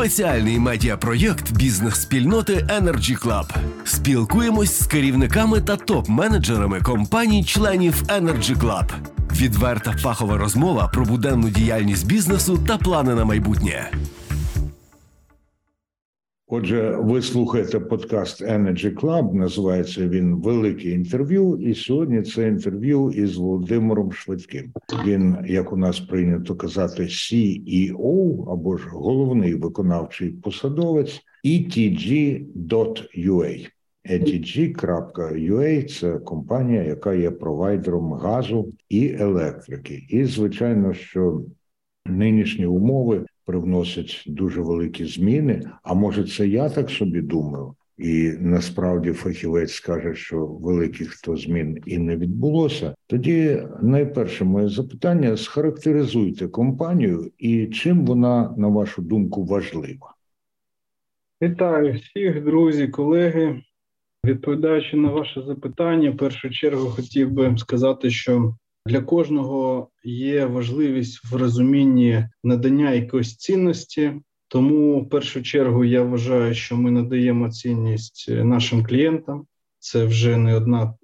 Спеціальний медіапроєкт бізнес-спільноти Energy Club. Спілкуємось з керівниками та топ-менеджерами компаній-членів Energy Club. Відверта фахова розмова про буденну діяльність бізнесу та плани на майбутнє. Отже, ви слухаєте подкаст Energy Club, Називається він Велике інтерв'ю. І сьогодні це інтерв'ю із Володимиром Швидким. Він, як у нас прийнято казати, CEO, або ж головний виконавчий посадовець ETG.ua. ETG.ua – це компанія, яка є провайдером газу і електрики. І звичайно, що нинішні умови привносять дуже великі зміни. А може, це я так собі думаю, і насправді фахівець скаже, що великих то змін і не відбулося. Тоді найперше моє запитання: схарактеризуйте компанію і чим вона, на вашу думку, важлива. Вітаю всіх, друзі, колеги. Відповідаючи на ваше запитання, в першу чергу хотів би сказати, що для кожного є важливість в розумінні надання якоїсь цінності. Тому в першу чергу я вважаю, що ми надаємо цінність нашим клієнтам. Це вже не одна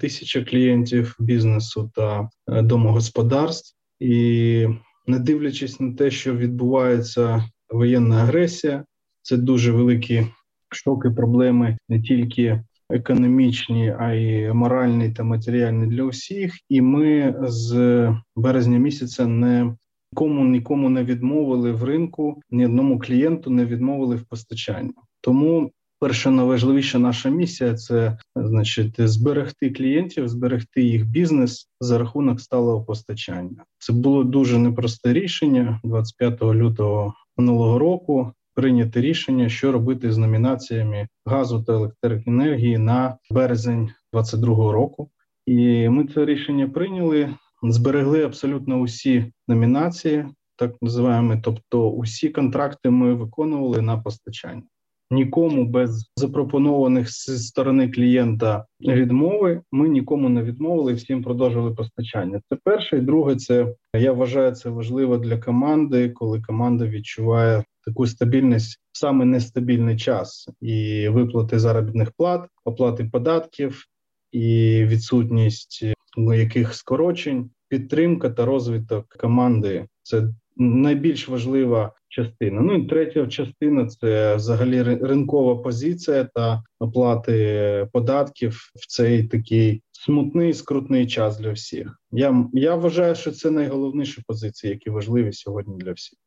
тисяча клієнтів бізнесу та е, домогосподарств, і не дивлячись на те, що відбувається воєнна агресія, це дуже великі шоки, проблеми не тільки економічні, а й моральні та матеріальні для усіх. І ми з березня місяця не кому нікому не відмовили в ринку, ні одному клієнту не відмовили в постачанні. Тому перша найважливіша наша місія це значить зберегти клієнтів, зберегти їх бізнес за рахунок сталого постачання. Це було дуже непросте рішення 25 лютого минулого року прийняти рішення, що робити з номінаціями газу та електроенергії на березень 2022 року. І ми це рішення прийняли, зберегли абсолютно усі номінації, так називаємо, тобто усі контракти ми виконували на постачання. Нікому без запропонованих з сторони клієнта відмови ми нікому не відмовили. Всім продовжували постачання. Це перше і друге. Це я вважаю це важливо для команди, коли команда відчуває таку стабільність в саме нестабільний час і виплати заробітних плат, оплати податків і відсутність яких скорочень, підтримка та розвиток команди це найбільш важлива частина. Ну і третя частина це взагалі ринкова позиція та оплати податків в цей такий смутний скрутний час для всіх. Я я вважаю, що це найголовніші позиції, які важливі сьогодні для всіх.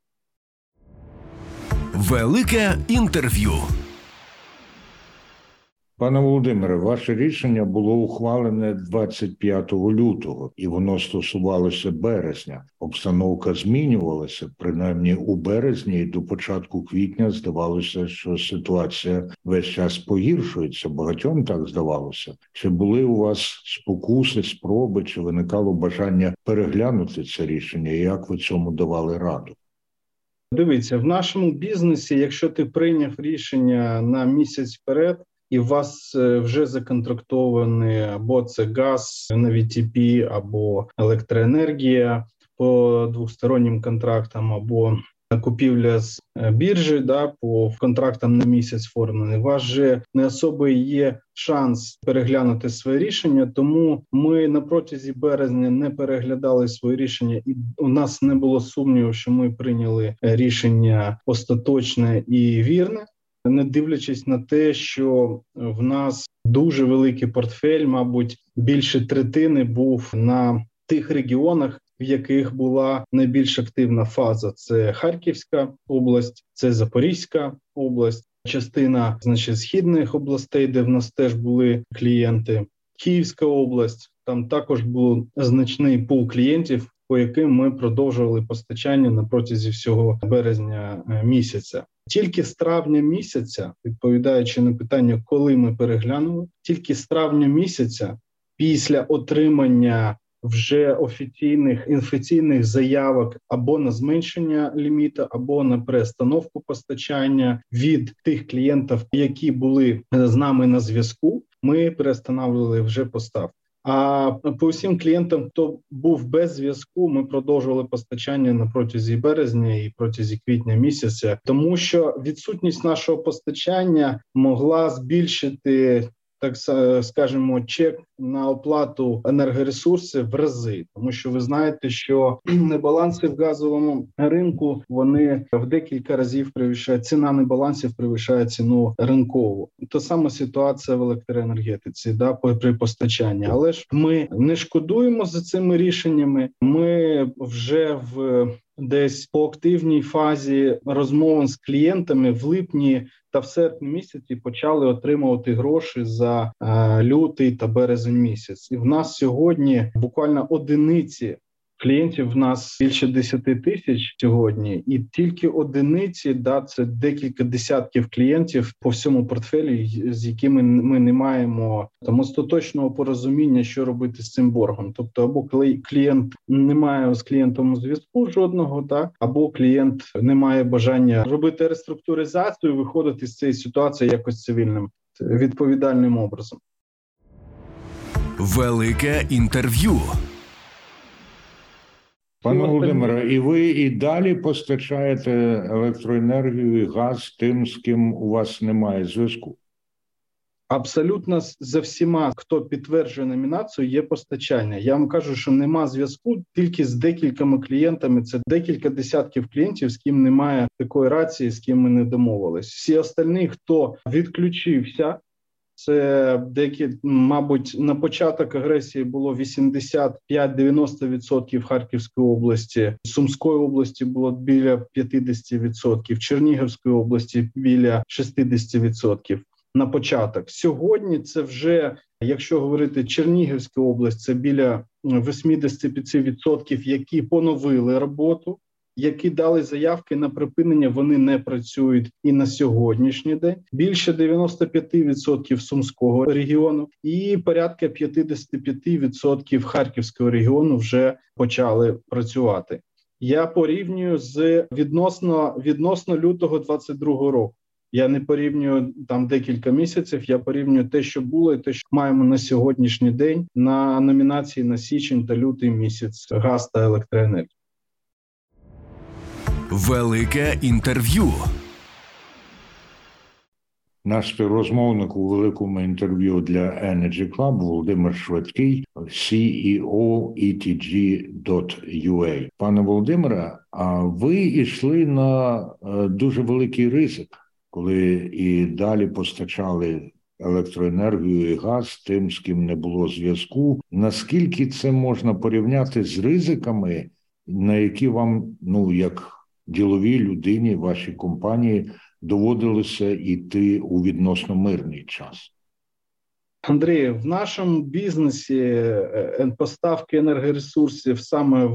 Велике інтерв'ю. Пане Володимире, ваше рішення було ухвалене 25 лютого, і воно стосувалося березня. Обстановка змінювалася. Принаймні у березні і до початку квітня здавалося, що ситуація весь час погіршується. Багатьом так здавалося. Чи були у вас спокуси, спроби, чи виникало бажання переглянути це рішення? Як ви цьому давали раду? Дивіться, в нашому бізнесі, якщо ти прийняв рішення на місяць вперед, і у вас е, вже законтрактований або це газ на VTP, або електроенергія по двостороннім контрактам, або купівля з е, біржі, да по контрактам на місяць формлений. У вас же не особо є шанс переглянути своє рішення. Тому ми на протязі березня не переглядали своє рішення, і у нас не було сумніву, що ми прийняли рішення остаточне і вірне. Не дивлячись на те, що в нас дуже великий портфель, мабуть, більше третини був на тих регіонах, в яких була найбільш активна фаза: це Харківська область, це Запорізька область, частина значить східних областей, де в нас теж були клієнти, Київська область. Там також був значний пул клієнтів, по яким ми продовжували постачання на протязі всього березня е, місяця. Тільки з травня місяця, відповідаючи на питання, коли ми переглянули, тільки з травня місяця, після отримання вже офіційних інфекційних заявок або на зменшення ліміту, або на перестановку постачання від тих клієнтів, які були з нами на зв'язку. Ми перестановлювали вже поставки. А по всім клієнтам, хто був без зв'язку, ми продовжували постачання на протязі березня і протязі квітня місяця, тому що відсутність нашого постачання могла збільшити так скажемо, чек на оплату енергоресурсів в рази, тому що ви знаєте, що небаланси в газовому ринку вони в декілька разів перевищають ціна небалансів перевищає ціну ринкову. Та сама ситуація в електроенергетиці, да при постачанні, але ж ми не шкодуємо за цими рішеннями. Ми вже в Десь по активній фазі розмовин з клієнтами в липні та в серпні місяці почали отримувати гроші за е, лютий та березень місяць. І в нас сьогодні буквально одиниці Клієнтів в нас більше 10 тисяч сьогодні, і тільки одиниці да це декілька десятків клієнтів по всьому портфелі, з якими ми не маємо там остаточного порозуміння, що робити з цим боргом. Тобто, або клієнт не має з клієнтом зв'язку жодного, да або клієнт не має бажання робити реструктуризацію, виходити з цієї ситуації якось цивільним відповідальним образом. Велике інтерв'ю. Пане Володимире, і ви і далі постачаєте електроенергію і газ тим, з ким у вас немає зв'язку? Абсолютно за всіма, хто підтверджує номінацію, є постачання. Я вам кажу, що нема зв'язку тільки з декількома клієнтами. Це декілька десятків клієнтів, з ким немає такої рації, з ким ми не домовились. Всі остальні, хто відключився, це деякі, мабуть, на початок агресії було 85-90% Харківської області, Сумської області було біля 50%, Чернігівської області біля 60%. На початок сьогодні це вже якщо говорити Чернігівська область, це біля 85%, які поновили роботу які дали заявки на припинення, вони не працюють і на сьогоднішній день. Більше 95% сумського регіону, і порядка 55% харківського регіону вже почали працювати. Я порівнюю з відносно відносно лютого 22 року. Я не порівнюю там декілька місяців. Я порівнюю те, що було, і те, що маємо на сьогоднішній день на номінації на січень та лютий місяць газ та електроенергії. Велике інтерв'ю. Наш співрозмовник у великому інтерв'ю для Energy Club Володимир Швидкий, CEO ETG.ua. Пане Володимире, а ви йшли на е, дуже великий ризик, коли і далі постачали електроенергію і газ тим, з ким не було зв'язку. Наскільки це можна порівняти з ризиками, на які вам ну як діловій людині, вашій компанії доводилося йти у відносно мирний час? Андрій, в нашому бізнесі е, поставки енергоресурсів саме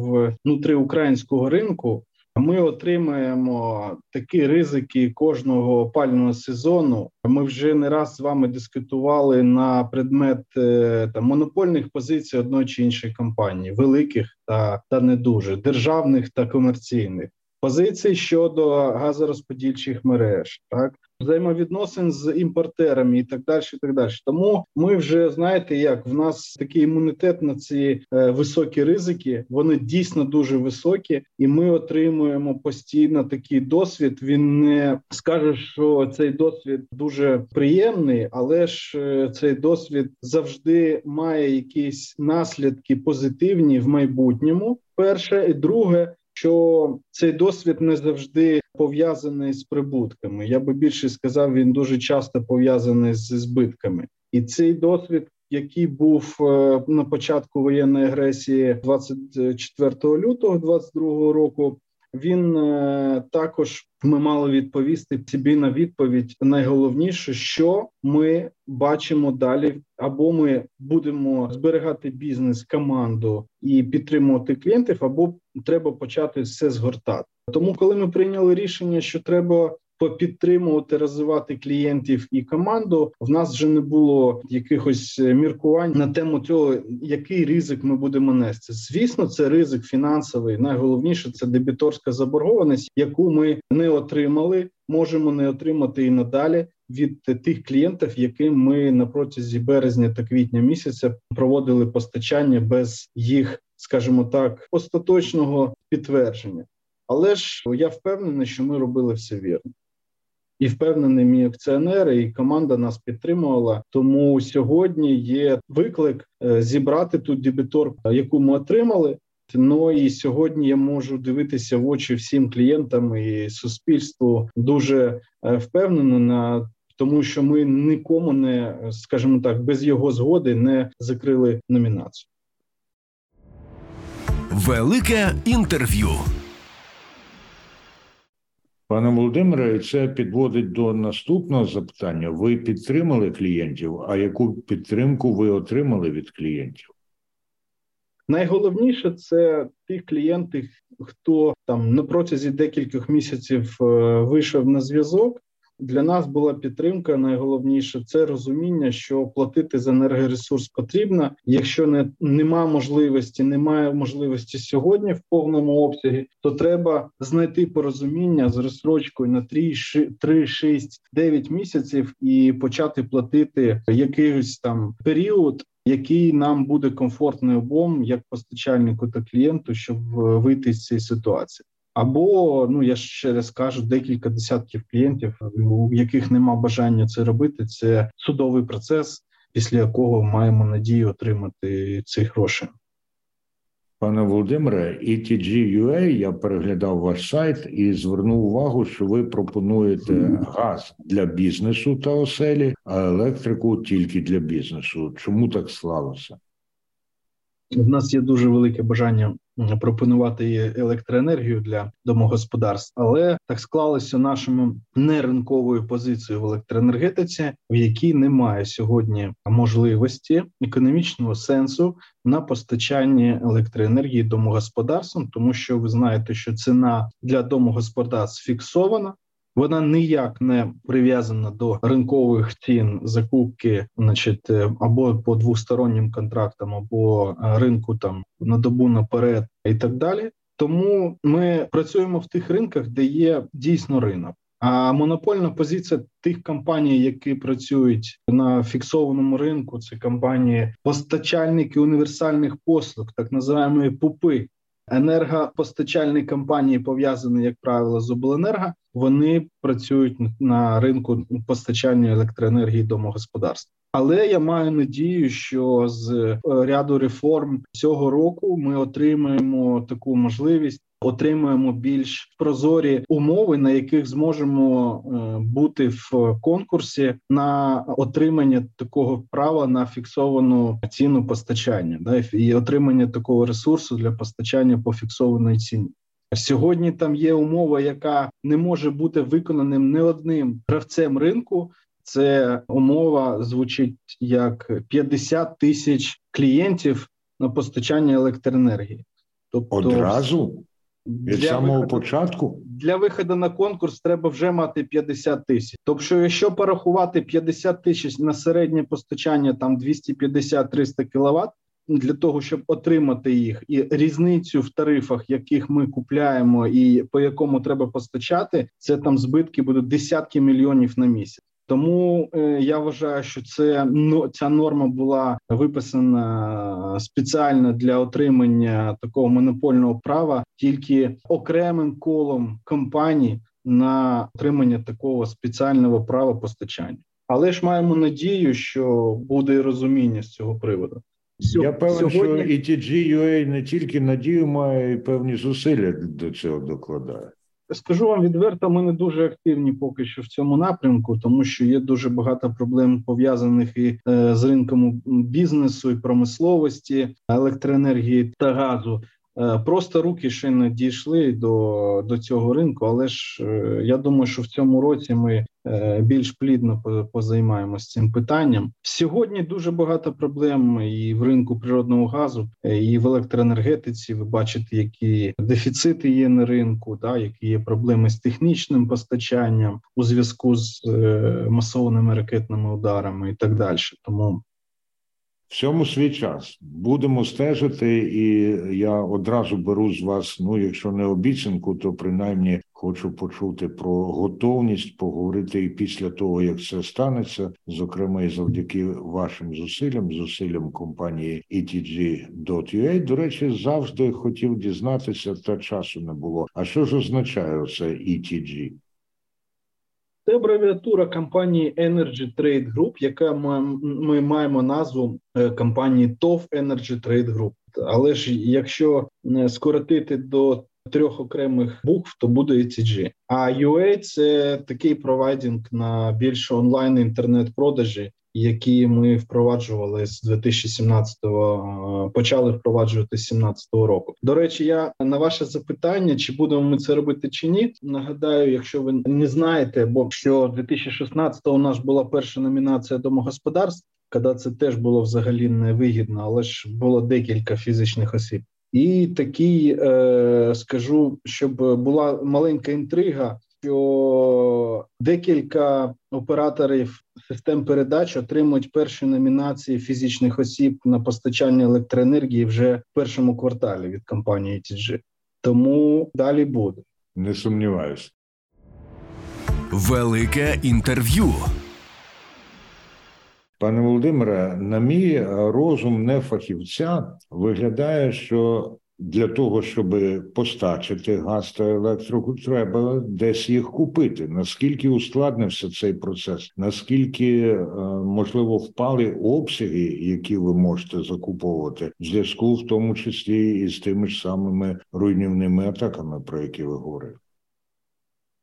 внутрі українського ринку. Ми отримаємо такі ризики кожного опального сезону. Ми вже не раз з вами дискутували на предмет е, там монопольних позицій одної чи іншої компанії, великих та та не дуже державних та комерційних позицій щодо газорозподільчих мереж, так взаємовідносин з імпортерами і так далі. і Так далі. Тому ми вже знаєте, як в нас такий імунітет на ці е, високі ризики. Вони дійсно дуже високі, і ми отримуємо постійно такий досвід. Він не скаже, що цей досвід дуже приємний, але ж е, цей досвід завжди має якісь наслідки позитивні в майбутньому. Перше і друге що цей досвід не завжди пов'язаний з прибутками. Я би більше сказав, він дуже часто пов'язаний з збитками, і цей досвід. Який був е, на початку воєнної агресії 24 лютого 2022 року, він е, також ми мали відповісти собі на відповідь. Найголовніше, що ми бачимо далі, або ми будемо зберігати бізнес, команду і підтримувати клієнтів, або треба почати все згортати. Тому, коли ми прийняли рішення, що треба попідтримувати, розвивати клієнтів і команду. В нас вже не було якихось е, міркувань на тему цього, який ризик ми будемо нести. Звісно, це ризик фінансовий. Найголовніше це дебіторська заборгованість, яку ми не отримали. Можемо не отримати і надалі. від тих клієнтів, яким ми на протязі березня та квітня місяця проводили постачання без їх, скажімо так, остаточного підтвердження. Але ж я впевнений, що ми робили все вірно. І впевнений, мій акціонер і команда нас підтримувала. Тому сьогодні є виклик е, зібрати ту дебітор, яку ми отримали. Ну і сьогодні я можу дивитися в очі всім клієнтам і суспільству дуже е, впевнено на тому, що ми нікому не скажімо так, без його згоди не закрили номінацію. Велике інтерв'ю. Пане Володимире, це підводить до наступного запитання. Ви підтримали клієнтів? А яку підтримку ви отримали від клієнтів? Найголовніше це ті клієнти, хто там на протязі декількох місяців е, вийшов на зв'язок. Для нас була підтримка. Найголовніше це розуміння, що платити за енергоресурс потрібно. Якщо не нема можливості, немає можливості сьогодні в повному обсягі, то треба знайти порозуміння з розстрочкою на 3, 3, 6, 9 місяців і почати платити якийсь там період. Який нам буде комфортний обом як постачальнику та клієнту, щоб е, вийти з цієї ситуації? Або ну я ще раз кажу, декілька десятків клієнтів, у яких нема бажання це робити. Це судовий процес, після якого маємо надію отримати ці гроші. Пане Володимире, ETG.ua, я переглядав ваш сайт і звернув увагу, що ви пропонуєте газ для бізнесу та оселі, а електрику тільки для бізнесу. Чому так склалося? У нас є дуже велике бажання пропонувати електроенергію для домогосподарств, але так склалося нашою неринковою позицією в електроенергетиці, в якій немає сьогодні можливості економічного сенсу на постачанні електроенергії домогосподарствам, тому що ви знаєте, що ціна для домогосподарств фіксована. Вона ніяк не прив'язана до ринкових цін закупки, значить, е, або по двостороннім контрактам, або е, ринку там на добу наперед, і так далі. Тому ми працюємо в тих ринках, де є дійсно ринок. А монопольна позиція тих компаній, які працюють на фіксованому ринку, це компанії постачальники універсальних послуг, так називаємо ПУПи. Енергопостачальні компанії пов'язані, як правило, з обленерго, вони працюють на ринку постачання електроенергії домогосподарств. Але я маю надію, що з е, ряду реформ цього року ми отримаємо таку можливість. Отримуємо більш прозорі умови, на яких зможемо е, бути в конкурсі на отримання такого права на фіксовану ціну постачання, да і отримання такого ресурсу для постачання по фіксованій ціні. Сьогодні там є умова, яка не може бути виконаним не одним гравцем ринку. Це умова звучить як 50 тисяч клієнтів на постачання електроенергії. Тобто одразу від самого виходу, початку для виходу на конкурс треба вже мати 50 тисяч. Тобто, якщо порахувати 50 тисяч на середнє постачання, там 250-300 кВт, для того, щоб отримати їх, і різницю в тарифах, яких ми купляємо, і по якому треба постачати, це там збитки будуть десятки мільйонів на місяць. Тому е, я вважаю, що це ну ця норма була виписана спеціально для отримання такого монопольного права тільки окремим колом компаній на отримання такого спеціального права постачання. Але ж маємо надію, що буде розуміння з цього приводу. Я певен, Сьогодні... що і TG.ua не тільки надію має і певні зусилля до цього докладає. Скажу вам відверто, ми не дуже активні поки що в цьому напрямку, тому що є дуже багато проблем пов'язаних і е, з ринком бізнесу і промисловості, електроенергії та газу. Е, просто руки ще не дійшли до до цього ринку, але ж е, я думаю, що в цьому році ми е, більш плідно позаймаємося цим питанням. Сьогодні дуже багато проблем і в ринку природного газу, і в електроенергетиці. Ви бачите, які дефіцити є на ринку, да які є проблеми з технічним постачанням у зв'язку з масованими ракетними ударами і так далі. Тому Всьому свій час будемо стежити, і я одразу беру з вас. Ну, якщо не обіцянку, то принаймні хочу почути про готовність поговорити і після того, як це станеться, зокрема і завдяки вашим зусиллям, зусиллям компанії ETG.ua. До речі, завжди хотів дізнатися, та часу не було. А що ж означає це ETG? Це абревіатура компанії Energy Trade Group, яка ми, маємо назву е, компанії TOV Energy Trade Group. Але ж якщо е, скоротити до трьох окремих букв, то буде ETG. А UA – це такий провайдинг на більше онлайн інтернет-продажі, які ми впроваджували з 2017-го, е, почали впроваджувати з 17-го року. До речі, я на ваше запитання, чи будемо ми це робити чи ні, нагадаю, якщо ви не знаєте, бо що 2016-го у нас була перша номінація домогосподарств, коли це теж було взагалі невигідно, але ж було декілька фізичних осіб. І такий е, скажу, щоб була маленька інтрига, що декілька операторів систем передач отримують перші номінації фізичних осіб на постачання електроенергії вже в першому кварталі від компанії TG. Тому далі буде. Не сумніваюся. Велике інтерв'ю. Пане Володимире, на мій розум не фахівця виглядає, що для того, щоб постачити газ та електрику, треба десь їх купити. Наскільки ускладнився цей процес? Наскільки е, можливо впали обсяги, які ви можете закуповувати, в зв'язку в тому числі і з тими ж самими руйнівними атаками, про які ви говорили?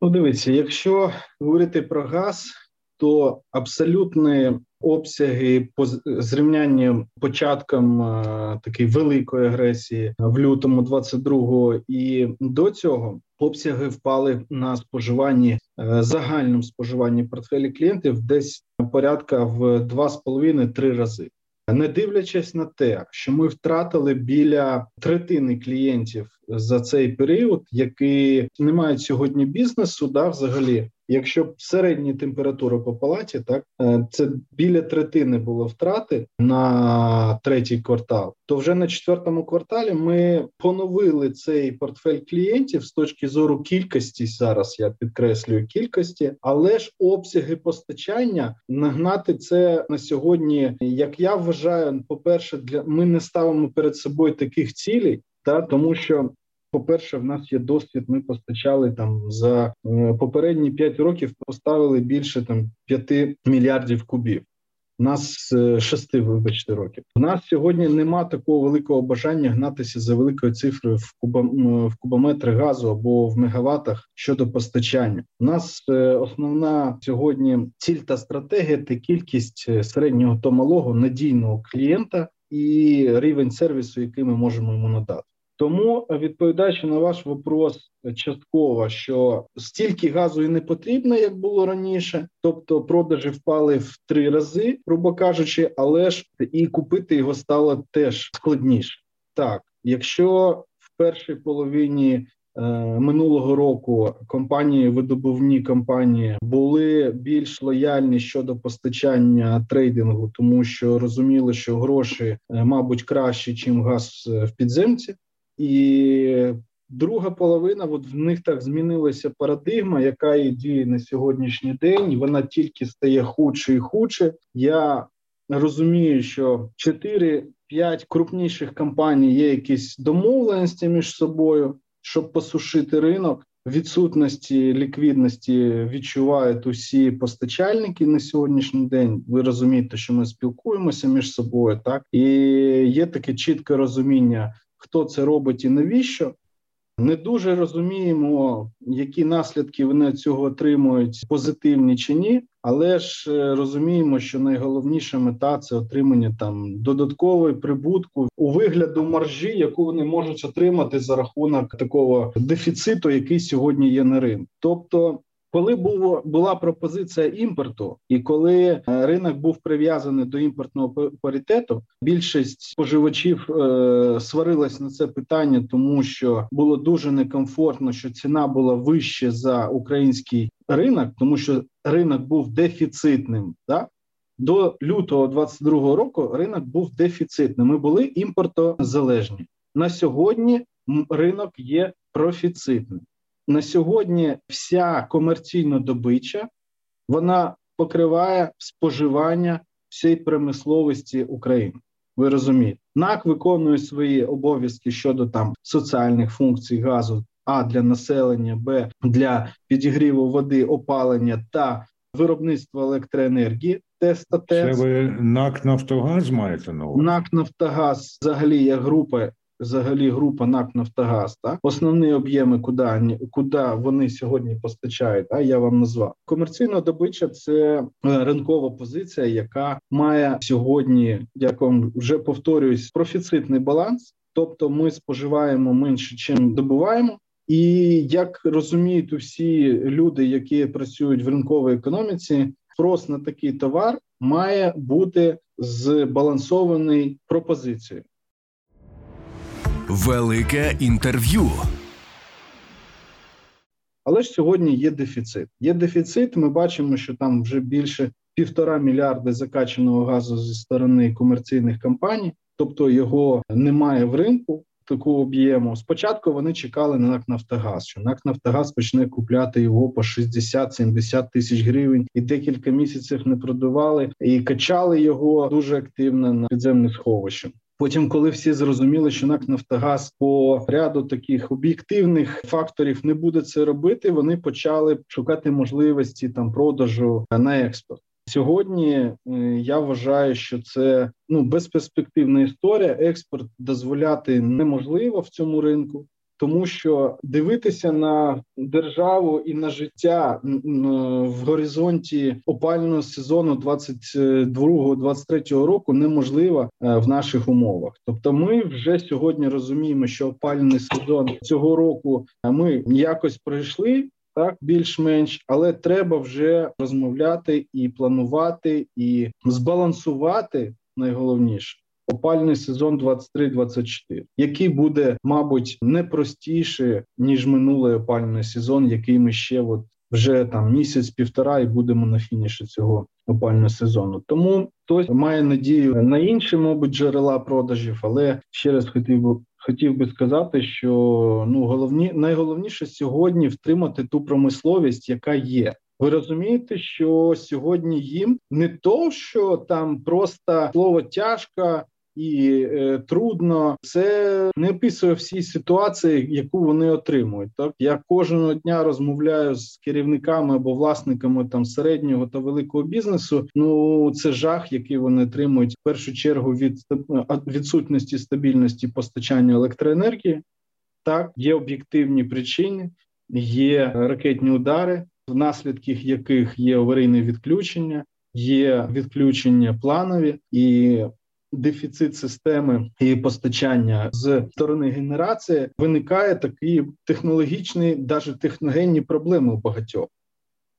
Ну, дивіться, якщо говорити про газ, то абсолютні обсяги по зрівнянні початком е, такої великої агресії в лютому 22-го і до цього обсяги впали на споживанні е, загальному споживанні портфелі клієнтів десь порядка в 2,5-3 рази. Не дивлячись на те, що ми втратили біля третини клієнтів за цей період, які не мають сьогодні бізнесу, да, взагалі Якщо середні температури по палаті, так е, це біля третини було втрати на третій квартал, то вже на четвертому кварталі ми поновили цей портфель клієнтів з точки зору кількості. Зараз я підкреслюю кількості, але ж обсяги постачання нагнати це на сьогодні. Як я вважаю, по перше, для ми не ставимо перед собою таких цілей. Та тому, що по-перше, в нас є досвід. Ми постачали там за е, попередні 5 років. Поставили більше там 5 мільярдів кубів. У нас е, шести, вибачте, років. У нас сьогодні нема такого великого бажання гнатися за великою цифрою в куба в кубометри газу або в мегаватах щодо постачання. У нас е, основна сьогодні ціль та стратегія це кількість середнього то малого надійного клієнта і рівень сервісу, який ми можемо йому надати. Тому відповідаючи на ваш вопрос частково, що стільки газу і не потрібно, як було раніше, тобто продажі впали в три рази, грубо кажучи, але ж і купити його стало теж складніше. Так, якщо в першій половині е, минулого року компанії, видобувні компанії були більш лояльні щодо постачання трейдингу, тому що розуміли, що гроші, е, мабуть, краще, ніж газ в підземці. І друга половина, от в них так змінилася парадигма, яка і діє на сьогоднішній день. Вона тільки стає худше і худше. Я розумію, що 4-5 крупніших компаній є якісь домовленості між собою, щоб посушити ринок. Відсутності ліквідності відчувають усі постачальники на сьогоднішній день. Ви розумієте, що ми спілкуємося між собою, так і є таке чітке розуміння хто це робить і навіщо. Не дуже розуміємо, які наслідки вони цього отримують, позитивні чи ні, але ж е, розуміємо, що найголовніша мета це отримання там додаткової прибутку у вигляду маржі, яку вони можуть отримати за рахунок такого дефіциту, який сьогодні є на ринку. Тобто коли було була пропозиція імпорту, і коли е, ринок був прив'язаний до імпортного паритету, більшість споживачів е, сварилась на це питання, тому що було дуже некомфортно, що ціна була вище за український ринок, тому що ринок був дефіцитним. Да? до лютого 22 року ринок був дефіцитним. Ми були імпортозалежні. На сьогодні ринок є профіцитним. На сьогодні вся комерційна добича вона покриває споживання всієї промисловості України. Ви розумієте, НАК виконує свої обов'язки щодо там соціальних функцій газу, а для населення, б для підігріву води, опалення та виробництва електроенергії. Теста Це ви НАК Нафтогаз маєте на увазі? НАК Нафтогаз взагалі як група взагалі група НАК Нафтогаз, так? основні об'єми, куди куди вони сьогодні постачають. Так? Я вам назвав комерційна добича. Це е, ринкова позиція, яка має сьогодні, як вам вже повторююсь, профіцитний баланс. Тобто, ми споживаємо менше, чим добуваємо. І як розуміють усі люди, які працюють в ринковій економіці, спрос на такий товар має бути збалансований пропозицією. Велике інтерв'ю. Але ж сьогодні є дефіцит. Є дефіцит. Ми бачимо, що там вже більше півтора мільярда закачаного газу зі сторони комерційних компаній, тобто його немає в ринку. Такого об'єму спочатку вони чекали на НАК Нафтогаз, що НАК Нафтогаз почне купляти його по 60-70 тисяч гривень, і декілька місяців не продавали і качали його дуже активно на підземне сховище. Потім, коли всі зрозуміли, що НАК Нафтогаз по ряду таких об'єктивних факторів не буде це робити, вони почали шукати можливості там продажу на експорт. Сьогодні е, я вважаю, що це ну безперспективна історія. Експорт дозволяти неможливо в цьому ринку тому що дивитися на державу і на життя в горизонті опального сезону 22-23 року неможливо е, в наших умовах. Тобто, ми вже сьогодні розуміємо, що опальний сезон цього року ми якось пройшли. Так, більш-менш, але треба вже розмовляти і планувати, і збалансувати найголовніше опальний сезон 23-24, який буде, мабуть, не простіше ніж минулий опальний сезон, який ми ще от вже там місяць-півтора, і будемо на фініші цього опального сезону. Тому хтось має надію на інші, мабуть, джерела продажів, але ще раз хотів би. Хотів би сказати, що ну головні найголовніше сьогодні втримати ту промисловість, яка є. Ви розумієте, що сьогодні їм не то, що там просто слово тяжко і е, трудно, це не описує всі ситуації, яку вони отримують. Так я кожного дня розмовляю з керівниками або власниками там середнього та великого бізнесу. Ну це жах, який вони отримують в першу чергу від відсутності стабільності постачання електроенергії. Так, є об'єктивні причини, є ракетні удари, внаслідки яких є аварійне відключення, є відключення планові, і дефіцит системи і постачання з сторони генерації, виникає такі технологічні, навіть техногенні проблеми у багатьох.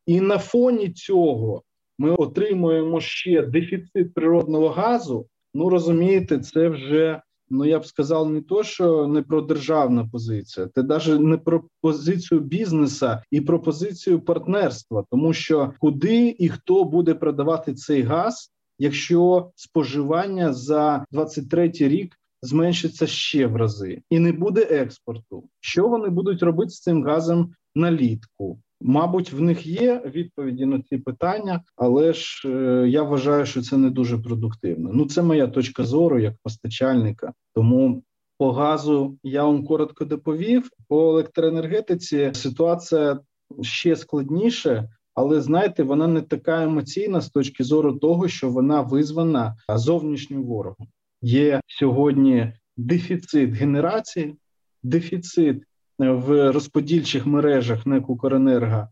І на фоні цього ми отримуємо ще дефіцит природного газу. Ну розумієте, це вже ну я б сказав, не то, що не про державна позиція, це навіть не про позицію бізнеса і про позицію партнерства, тому що куди і хто буде продавати цей газ, якщо споживання за 23 рік зменшиться ще в рази, і не буде експорту. Що вони будуть робити з цим газом налітку? Мабуть, в них є відповіді на ці питання, але ж е, я вважаю, що це не дуже продуктивно. Ну, це моя точка зору як постачальника. Тому по газу я вам коротко доповів. По електроенергетиці ситуація ще складніше. Але знаєте, вона не така емоційна з точки зору того, що вона визвана зовнішнім ворогом. Є сьогодні дефіцит генерації, дефіцит е, в розподільчих мережах НЕК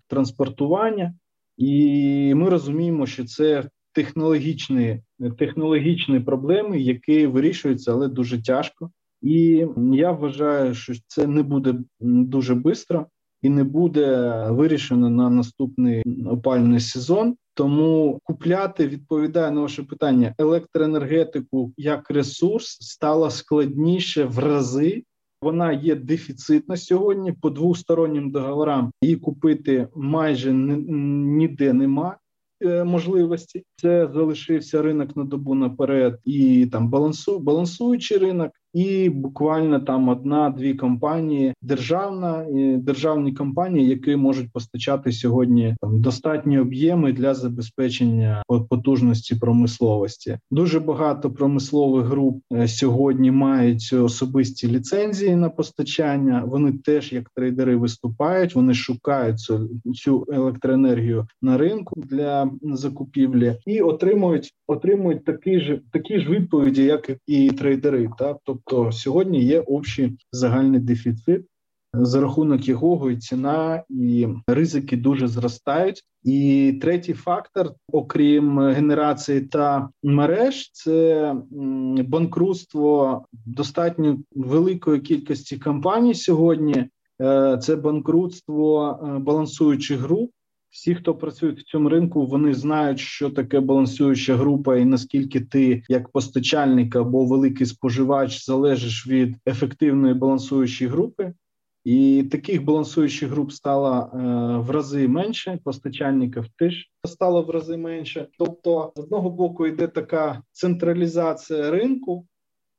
транспортування, і ми розуміємо, що це технологічні технологічні проблеми, які вирішуються, але дуже тяжко. І я вважаю, що це не буде дуже швидко і не буде вирішено на наступний опальний сезон. Тому купляти відповідає на ваше питання електроенергетику як ресурс стало складніше в рази. Вона є дефіцитна сьогодні по двостороннім договорам. Її купити майже ніде нема. е, можливості. Це залишився ринок на добу наперед, і там балансу, балансуючий ринок. І буквально там одна-дві компанії, державна державні компанії, які можуть постачати сьогодні там достатні об'єми для забезпечення потужності промисловості. Дуже багато промислових груп е, сьогодні мають особисті ліцензії на постачання. Вони теж як трейдери виступають. Вони шукають цю електроенергію на ринку для закупівлі і отримують отримують такі ж такі ж відповіді, як і трейдери. Так? Тобто сьогодні є общий загальний дефіцит. За рахунок якого і ціна і ризики дуже зростають. І третій фактор, окрім генерації та мереж, це банкрутство достатньо великої кількості компаній сьогодні. Е, це банкрутство е, балансуючих груп. Всі, хто працює в цьому ринку, вони знають, що таке балансуюча група, і наскільки ти, як постачальник або великий споживач, залежиш від ефективної балансуючої групи. І таких балансуючих груп стало е, в рази менше, постачальників теж стало в рази менше. Тобто, з одного боку, йде така централізація ринку,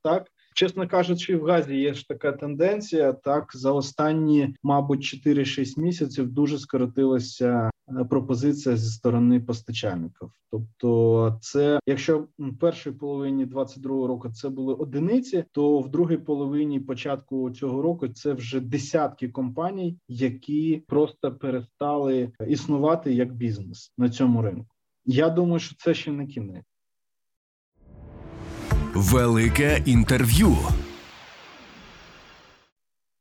так Чесно кажучи, в газі є ж така тенденція. Так за останні, мабуть, 4-6 місяців дуже скоротилася пропозиція зі сторони постачальників. Тобто, це якщо в першій половині 22-го року це були одиниці, то в другій половині початку цього року це вже десятки компаній, які просто перестали існувати як бізнес на цьому ринку. Я думаю, що це ще не кінець. Велике інтерв'ю.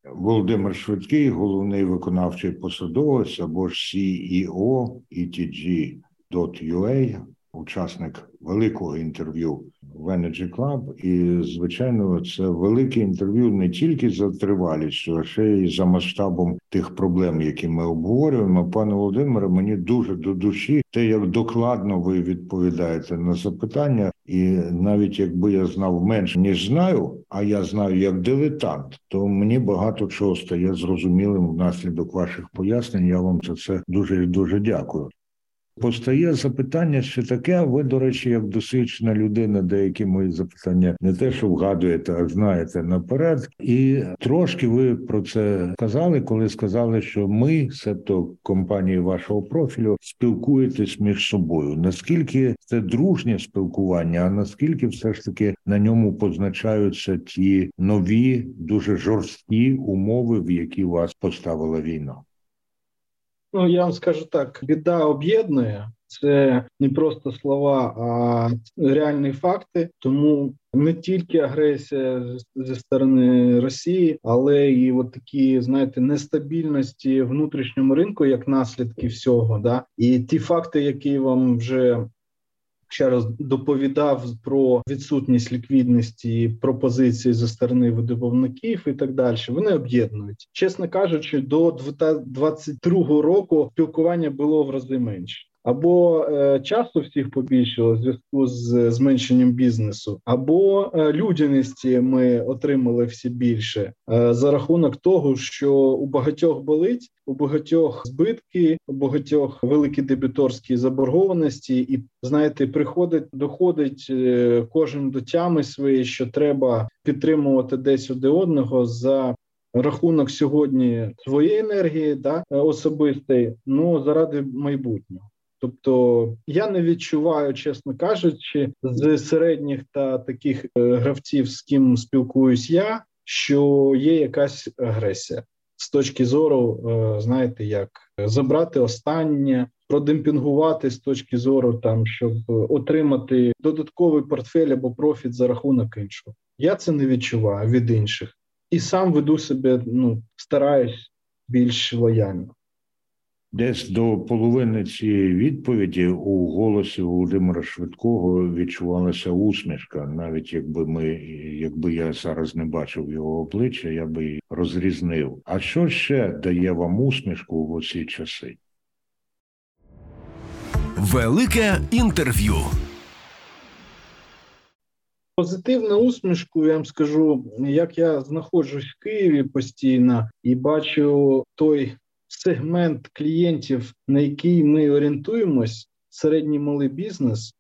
Володимир Швидкий, головний виконавчий посадовець або ж CEO ETG.ua, учасник великого інтерв'ю в Energy Club. І, звичайно, це велике інтерв'ю не тільки за тривалістю, а ще й за масштабом тих проблем, які ми обговорюємо. Пане Володимире, мені дуже до душі те, як докладно ви відповідаєте на запитання, і навіть якби я знав менше ніж знаю, а я знаю як дилетант, то мені багато чого стає зрозумілим внаслідок ваших пояснень. Я вам за це дуже дуже дякую. Постає запитання, що таке. Ви, до речі, як досвідчена людина, деякі мої запитання не те, що вгадуєте, а знаєте наперед. І трошки ви про це казали, коли сказали, що ми, себто компанії вашого профілю, спілкуєтесь між собою. Наскільки це дружнє спілкування, а наскільки все ж таки на ньому позначаються ті нові, дуже жорсткі умови, в які вас поставила війна? Ну я вам скажу так: біда об'єднує. Це не просто слова, а реальні факти. Тому не тільки агресія зі сторони Росії, але і от такі, знаєте, нестабільності внутрішньому ринку, як наслідки всього. Да, і ті факти, які вам вже ще раз доповідав про відсутність ліквідності пропозиції зі сторони видобувників і так далі. Вони об'єднують, чесно кажучи, до 2022 року спілкування було в рази менше. Або е, часу всіх побільшило в зв'язку з зменшенням бізнесу, або е, людяності ми отримали всі більше е, за рахунок того, що у багатьох болить, у багатьох збитки, у багатьох великі дебіторські заборгованості, і знаєте, приходить, доходить е, кожен до тями своєї, що треба підтримувати десь один одного за. Рахунок сьогодні своєї енергії, да особистої, ну заради майбутнього. Тобто я не відчуваю, чесно кажучи, з середніх та таких е, гравців, з ким спілкуюсь я, що є якась агресія з точки зору, е, знаєте, як забрати останнє, продемпінгувати з точки зору, там щоб отримати додатковий портфель або профіт за рахунок іншого. Я це не відчуваю від інших і сам веду себе. Ну стараюсь більш лояльно. Десь до половини цієї відповіді у голосі Володимира Швидкого відчувалася усмішка. Навіть якби ми, якби я зараз не бачив його обличчя, я би її розрізнив. А що ще дає вам усмішку в оці часи? Велике інтерв'ю. Позитивну усмішку я вам скажу, як я знаходжусь в Києві постійно і бачу той сегмент клієнтів, на який ми орієнтуємось, середній малий бізнес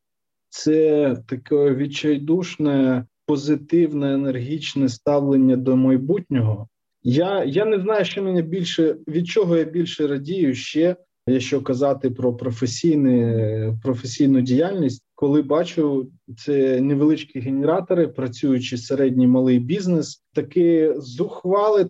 це таке відчайдушне, позитивне, енергічне ставлення до майбутнього. Я я не знаю, що мене більше від чого я більше радію ще, якщо казати про професійне, професійну діяльність, коли бачу це невеличкі генератори, працюючи середній малий бізнес, таке зухвале.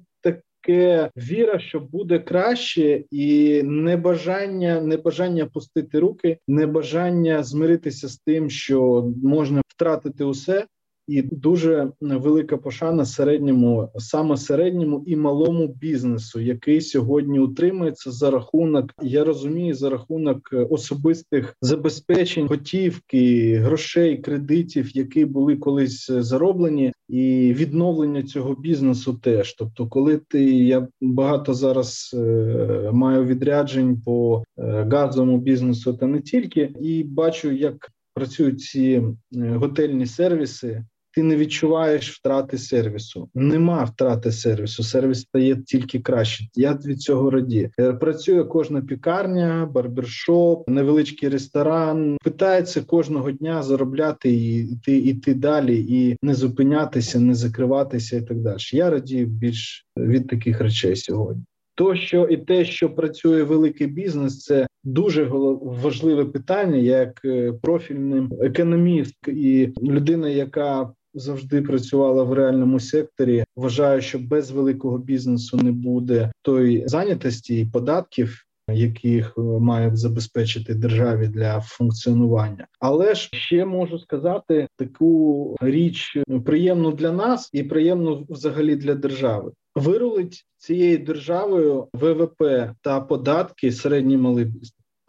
Таке віра, що буде краще, і небажання, небажання пустити руки, небажання змиритися з тим, що можна втратити усе, і дуже велика пошана середньому, саме середньому і малому бізнесу, який сьогодні утримується за рахунок, я розумію, за рахунок особистих забезпечень, готівки, грошей, кредитів, які були колись зароблені, і відновлення цього бізнесу теж. Тобто, коли ти я багато зараз е, маю відряджень по е, газовому бізнесу, та не тільки, і бачу, як працюють ці е, готельні сервіси ти не відчуваєш втрати сервісу. Нема втрати сервісу. Сервіс стає тільки краще. Я від цього радію. Е, працює кожна пікарня, барбершоп, невеличкий ресторан. Питається кожного дня заробляти і йти іти далі, і не зупинятися, не закриватися, і так далі. Я радію більш від таких речей сьогодні. То, що і те, що працює великий бізнес, це дуже важливе питання, як е, профільний економіст і людина, яка завжди працювала в реальному секторі. Вважаю, що без великого бізнесу не буде той зайнятості і податків. Яких е, має забезпечити державі для функціонування, але ж ще можу сказати таку річ приємну для нас і приємну взагалі для держави. Вирулить цією державою ВВП та податки середній малий.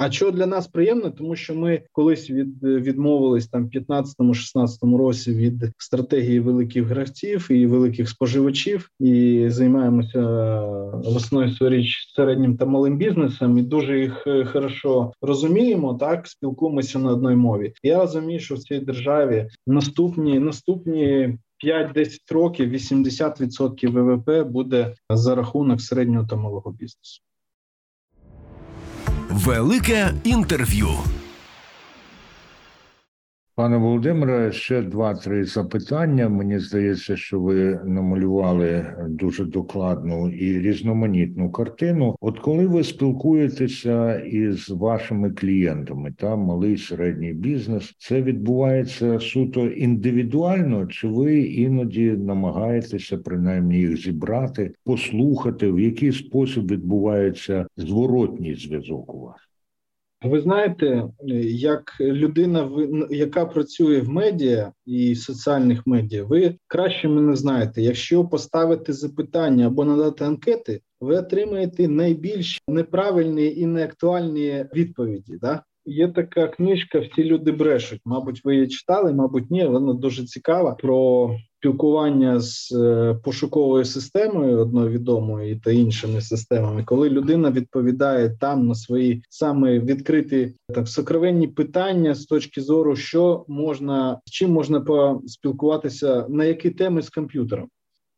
А що для нас приємно, тому що ми колись від відмовились там 15-16 році від стратегії великих гравців і великих споживачів, і займаємося в основі річ середнім та малим бізнесом, і дуже їх е, хорошо розуміємо. Так спілкуємося на одній мові. Я розумію, що в цій державі наступні наступні. 5-10 років 80% ВВП буде за рахунок середнього та малого бізнесу. Велике інтерв'ю. Пане Володимире, ще два-три запитання. Мені здається, що ви намалювали дуже докладну і різноманітну картину. От коли ви спілкуєтеся із вашими клієнтами, та малий середній бізнес, це відбувається суто індивідуально, чи ви іноді намагаєтеся принаймні їх зібрати, послухати, в який спосіб відбувається зворотній зв'язок у вас? Ви знаєте, як людина, яка працює в медіа і соціальних медіа, ви краще мене знаєте. Якщо поставити запитання або надати анкети, ви отримаєте найбільш неправильні і неактуальні відповіді. Да? Є така книжка Всі люди брешуть. Мабуть, ви її читали, мабуть, ні. Вона дуже цікава про спілкування з е, пошуковою системою одною відомою та іншими системами, коли людина відповідає там на свої саме відкриті так сокровенні питання з точки зору, що можна чим можна поспілкуватися, на які теми з комп'ютером.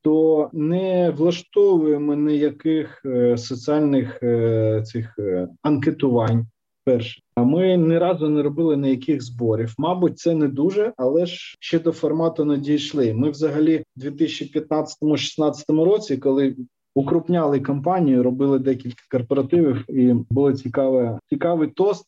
То не влаштовуємо ніяких е, соціальних е, цих анкетувань, Перше, а ми ні разу не робили ніяких зборів. Мабуть, це не дуже, але ж ще до формату не дійшли. Ми, взагалі, в 2015-16 році, коли укрупняли компанію, робили декілька корпоративів, і було цікаве цікавий тост.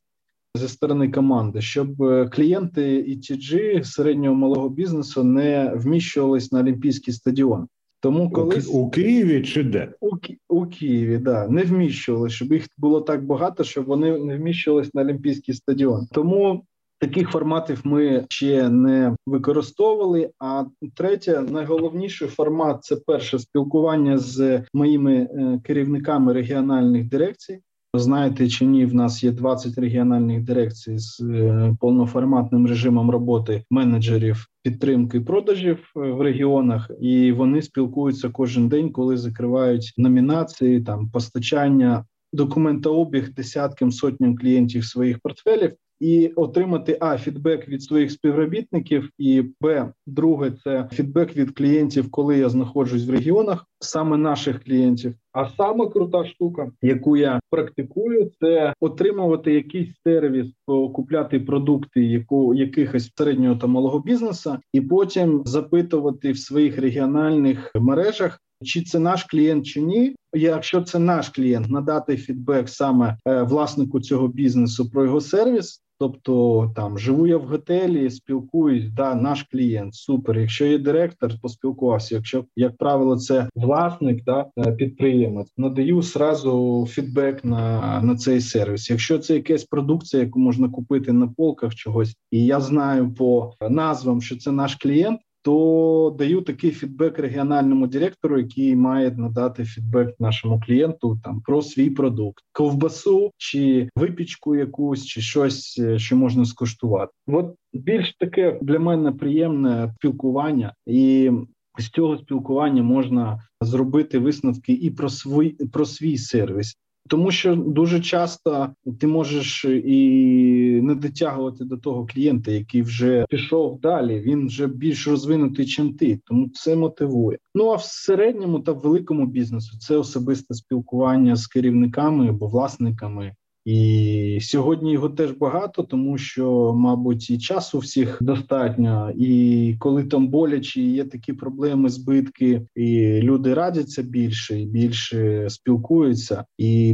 Зі сторони команди, щоб е, клієнти ETG середнього малого бізнесу не вміщувались на олімпійський стадіон. Тому колись у, у Києві чи де у у Києві, да не вміщували, щоб їх було так багато, щоб вони не вміщувались на Олімпійський стадіон. Тому таких форматів ми ще не використовували. А третє, найголовніший формат це перше спілкування з моїми е, керівниками регіональних дирекцій. Знаєте чи ні, в нас є 20 регіональних дирекцій з е, повноформатним режимом роботи менеджерів підтримки продажів е, в регіонах, і вони спілкуються кожен день, коли закривають номінації, там постачання. Документообіг десяткам сотням клієнтів своїх портфелів, і отримати а фідбек від своїх співробітників, і б, друге, це фідбек від клієнтів, коли я знаходжусь в регіонах, саме наших клієнтів. А саме крута штука, яку я практикую, це отримувати якийсь сервіс, купляти продукти, яку якихось середнього та малого бізнесу, і потім запитувати в своїх регіональних мережах. Чи це наш клієнт, чи ні? Якщо це наш клієнт, надати фідбек саме е, власнику цього бізнесу про його сервіс, Тобто там живу я в готелі, спілкуюсь, да, наш клієнт, супер. Якщо є директор, поспілкувався. Якщо як правило, це власник, да е, підприємець, надаю сразу фідбек на на цей сервіс. Якщо це якась продукція, яку можна купити на полках чогось, і я знаю по назвам, що це наш клієнт то даю такий фідбек регіональному директору, який має надати фідбек нашому клієнту там про свій продукт, ковбасу чи випічку якусь, чи щось, е, що можна скуштувати. От більш таке для мене приємне спілкування і. З цього спілкування можна зробити висновки і про свій про свій сервіс, тому що дуже часто ти можеш і не дотягувати до того клієнта, який вже пішов далі. Він вже більш розвинутий, чим ти. Тому це мотивує. Ну а в середньому та великому бізнесу це особисте спілкування з керівниками або власниками і сьогодні його теж багато, тому що, мабуть, і часу всіх достатньо, і коли там боляче є такі проблеми, збитки, і люди радяться більше і більше спілкуються. І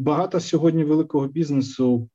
багато сьогодні великого бізнесу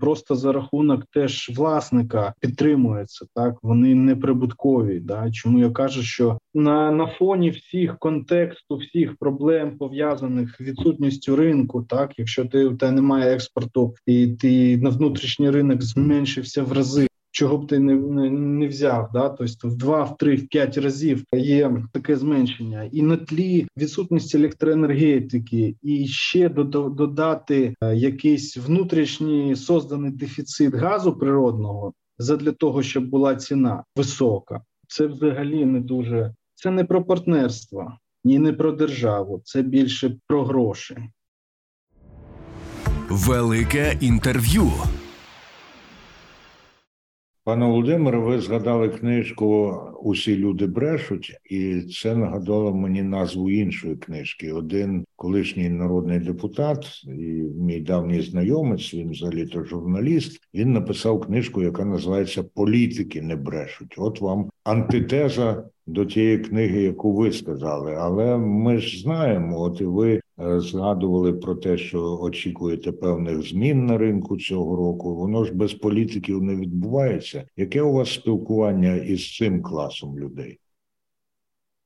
просто за рахунок теж власника підтримується. Так вони не прибуткові. Да? Чому я кажу, що на на фоні всіх контексту, всіх проблем пов'язаних відсутністю ринку, так якщо ти у тебе немає експорту і ти на внутрішній ринок зменшився в рази чого б ти не не, не взяв, да тобто в два, в три, в п'ять разів є таке зменшення, і на тлі відсутності електроенергетики, і ще додати е, якийсь внутрішній созданий дефіцит газу природного задля того, щоб була ціна висока. Це взагалі не дуже це не про партнерство, ні не про державу, це більше про гроші. Велике інтерв'ю. Пане Володимире, ви згадали книжку Усі люди брешуть, і це нагадало мені назву іншої книжки. Один колишній народний депутат і мій давній знайомець, він взагалі то журналіст. Він написав книжку, яка називається Політики не брешуть. От вам антитеза до тієї книги, яку ви сказали. Але ми ж знаємо, от і ви Е, згадували про те, що очікуєте певних змін на ринку цього року. Воно ж без політиків не відбувається. Яке у вас спілкування із цим класом людей?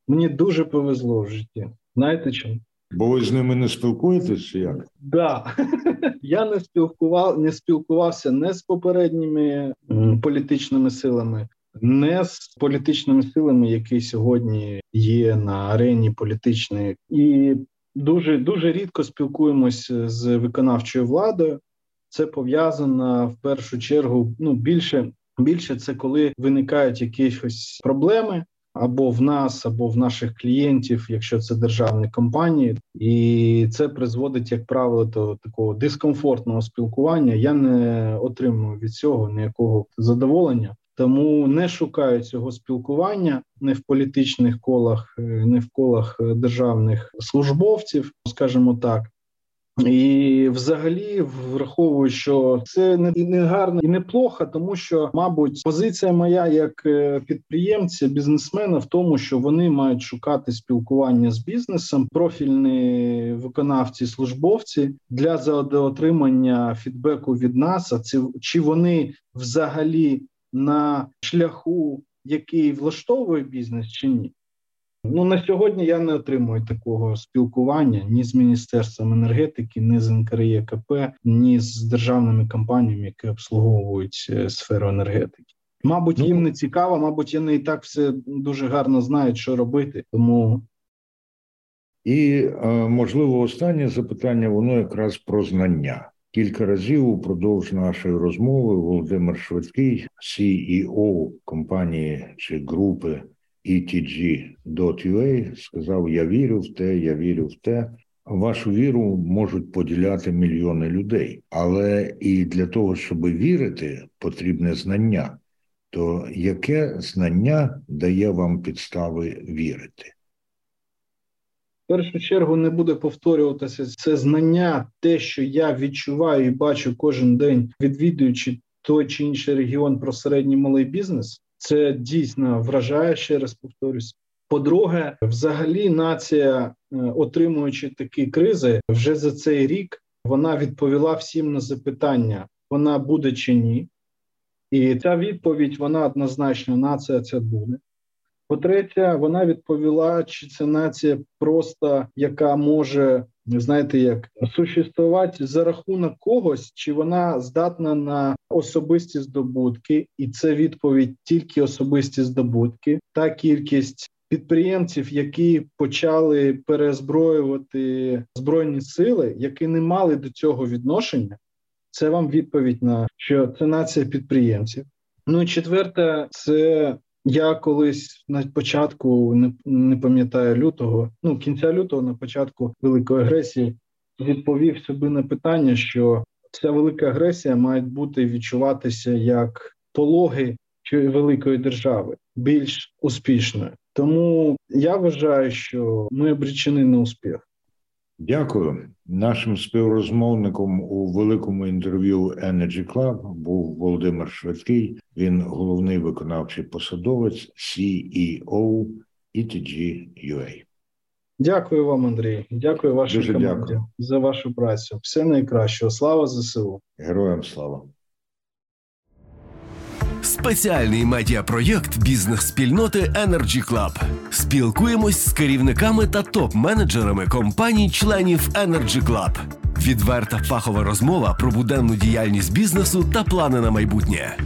Мені дуже повезло в житті. Знаєте чому? Бо ви з ними не спілкуєтесь чи як? Да. Я не спілкував, не спілкувався не з попередніми політичними силами, не з політичними силами, які сьогодні є на арені політичної, і дуже дуже рідко спілкуємося з виконавчою владою. Це пов'язано в першу чергу. Ну більше більше це коли виникають якісь проблеми або в нас, або в наших клієнтів, якщо це державні компанії, і це призводить, як правило, до такого дискомфортного спілкування. Я не отримую від цього ніякого задоволення. Тому не шукаю цього спілкування не в політичних колах, е, не в колах е, державних службовців, скажімо так. І, взагалі, враховую, що це не, гарно і не плохо, тому що, мабуть, позиція моя як е, підприємця, бізнесмена в тому, що вони мають шукати спілкування з бізнесом, профільні виконавці, службовці для отримання фідбеку від нас. А це чи вони взагалі на шляху, який влаштовує бізнес, чи ні. Ну на сьогодні я не отримую такого спілкування ні з міністерством енергетики, ні з НКРЄКП, ні з державними компаніями, які обслуговують е, сферу енергетики. Мабуть, їм не цікаво, мабуть, вони і так все дуже гарно знають, що робити. Тому і е, можливо останнє запитання воно якраз про знання. Кілька разів упродовж нашої розмови Володимир Швидкий, CEO компанії чи групи ETG.ua, сказав: Я вірю в те, я вірю в те. Вашу віру можуть поділяти мільйони людей, але і для того, щоб вірити, потрібне знання. То яке знання дає вам підстави вірити? Першу чергу не буде повторюватися це знання, те, що я відчуваю і бачу кожен день, відвідуючи той чи інший регіон про середній малий бізнес. Це дійсно вражає ще раз повторюсь. По-друге, взагалі, нація, е, отримуючи такі кризи, вже за цей рік вона відповіла всім на запитання: вона буде чи ні. І ця відповідь вона однозначно нація це буде. По-третє, вона відповіла, чи це нація просто яка може знаєте, як существувати за рахунок когось, чи вона здатна на особисті здобутки, і це відповідь тільки особисті здобутки, та кількість підприємців, які почали перезброювати збройні сили, які не мали до цього відношення. Це вам відповідь на що це нація підприємців. Ну і четверте, це я колись на початку не не пам'ятаю лютого, ну кінця лютого, на початку великої агресії, відповів собі на питання, що ця велика агресія має бути відчуватися як пологи великої держави більш успішною. Тому я вважаю, що ми обречені на успіх. Дякую. Нашим співрозмовником у великому інтерв'ю Energy Club був Володимир Швидкий. Він головний виконавчий посадовець CEO ETG UA. Дякую вам, Андрій. Дякую вашій Дуже команді дякую. за вашу працю. Все найкращого. Слава ЗСУ. Героям слава. Спеціальний медіапроєкт бізнес-спільноти Energy Club. Спілкуємось з керівниками та топ-менеджерами компаній-членів Energy Club. Відверта фахова розмова про буденну діяльність бізнесу та плани на майбутнє.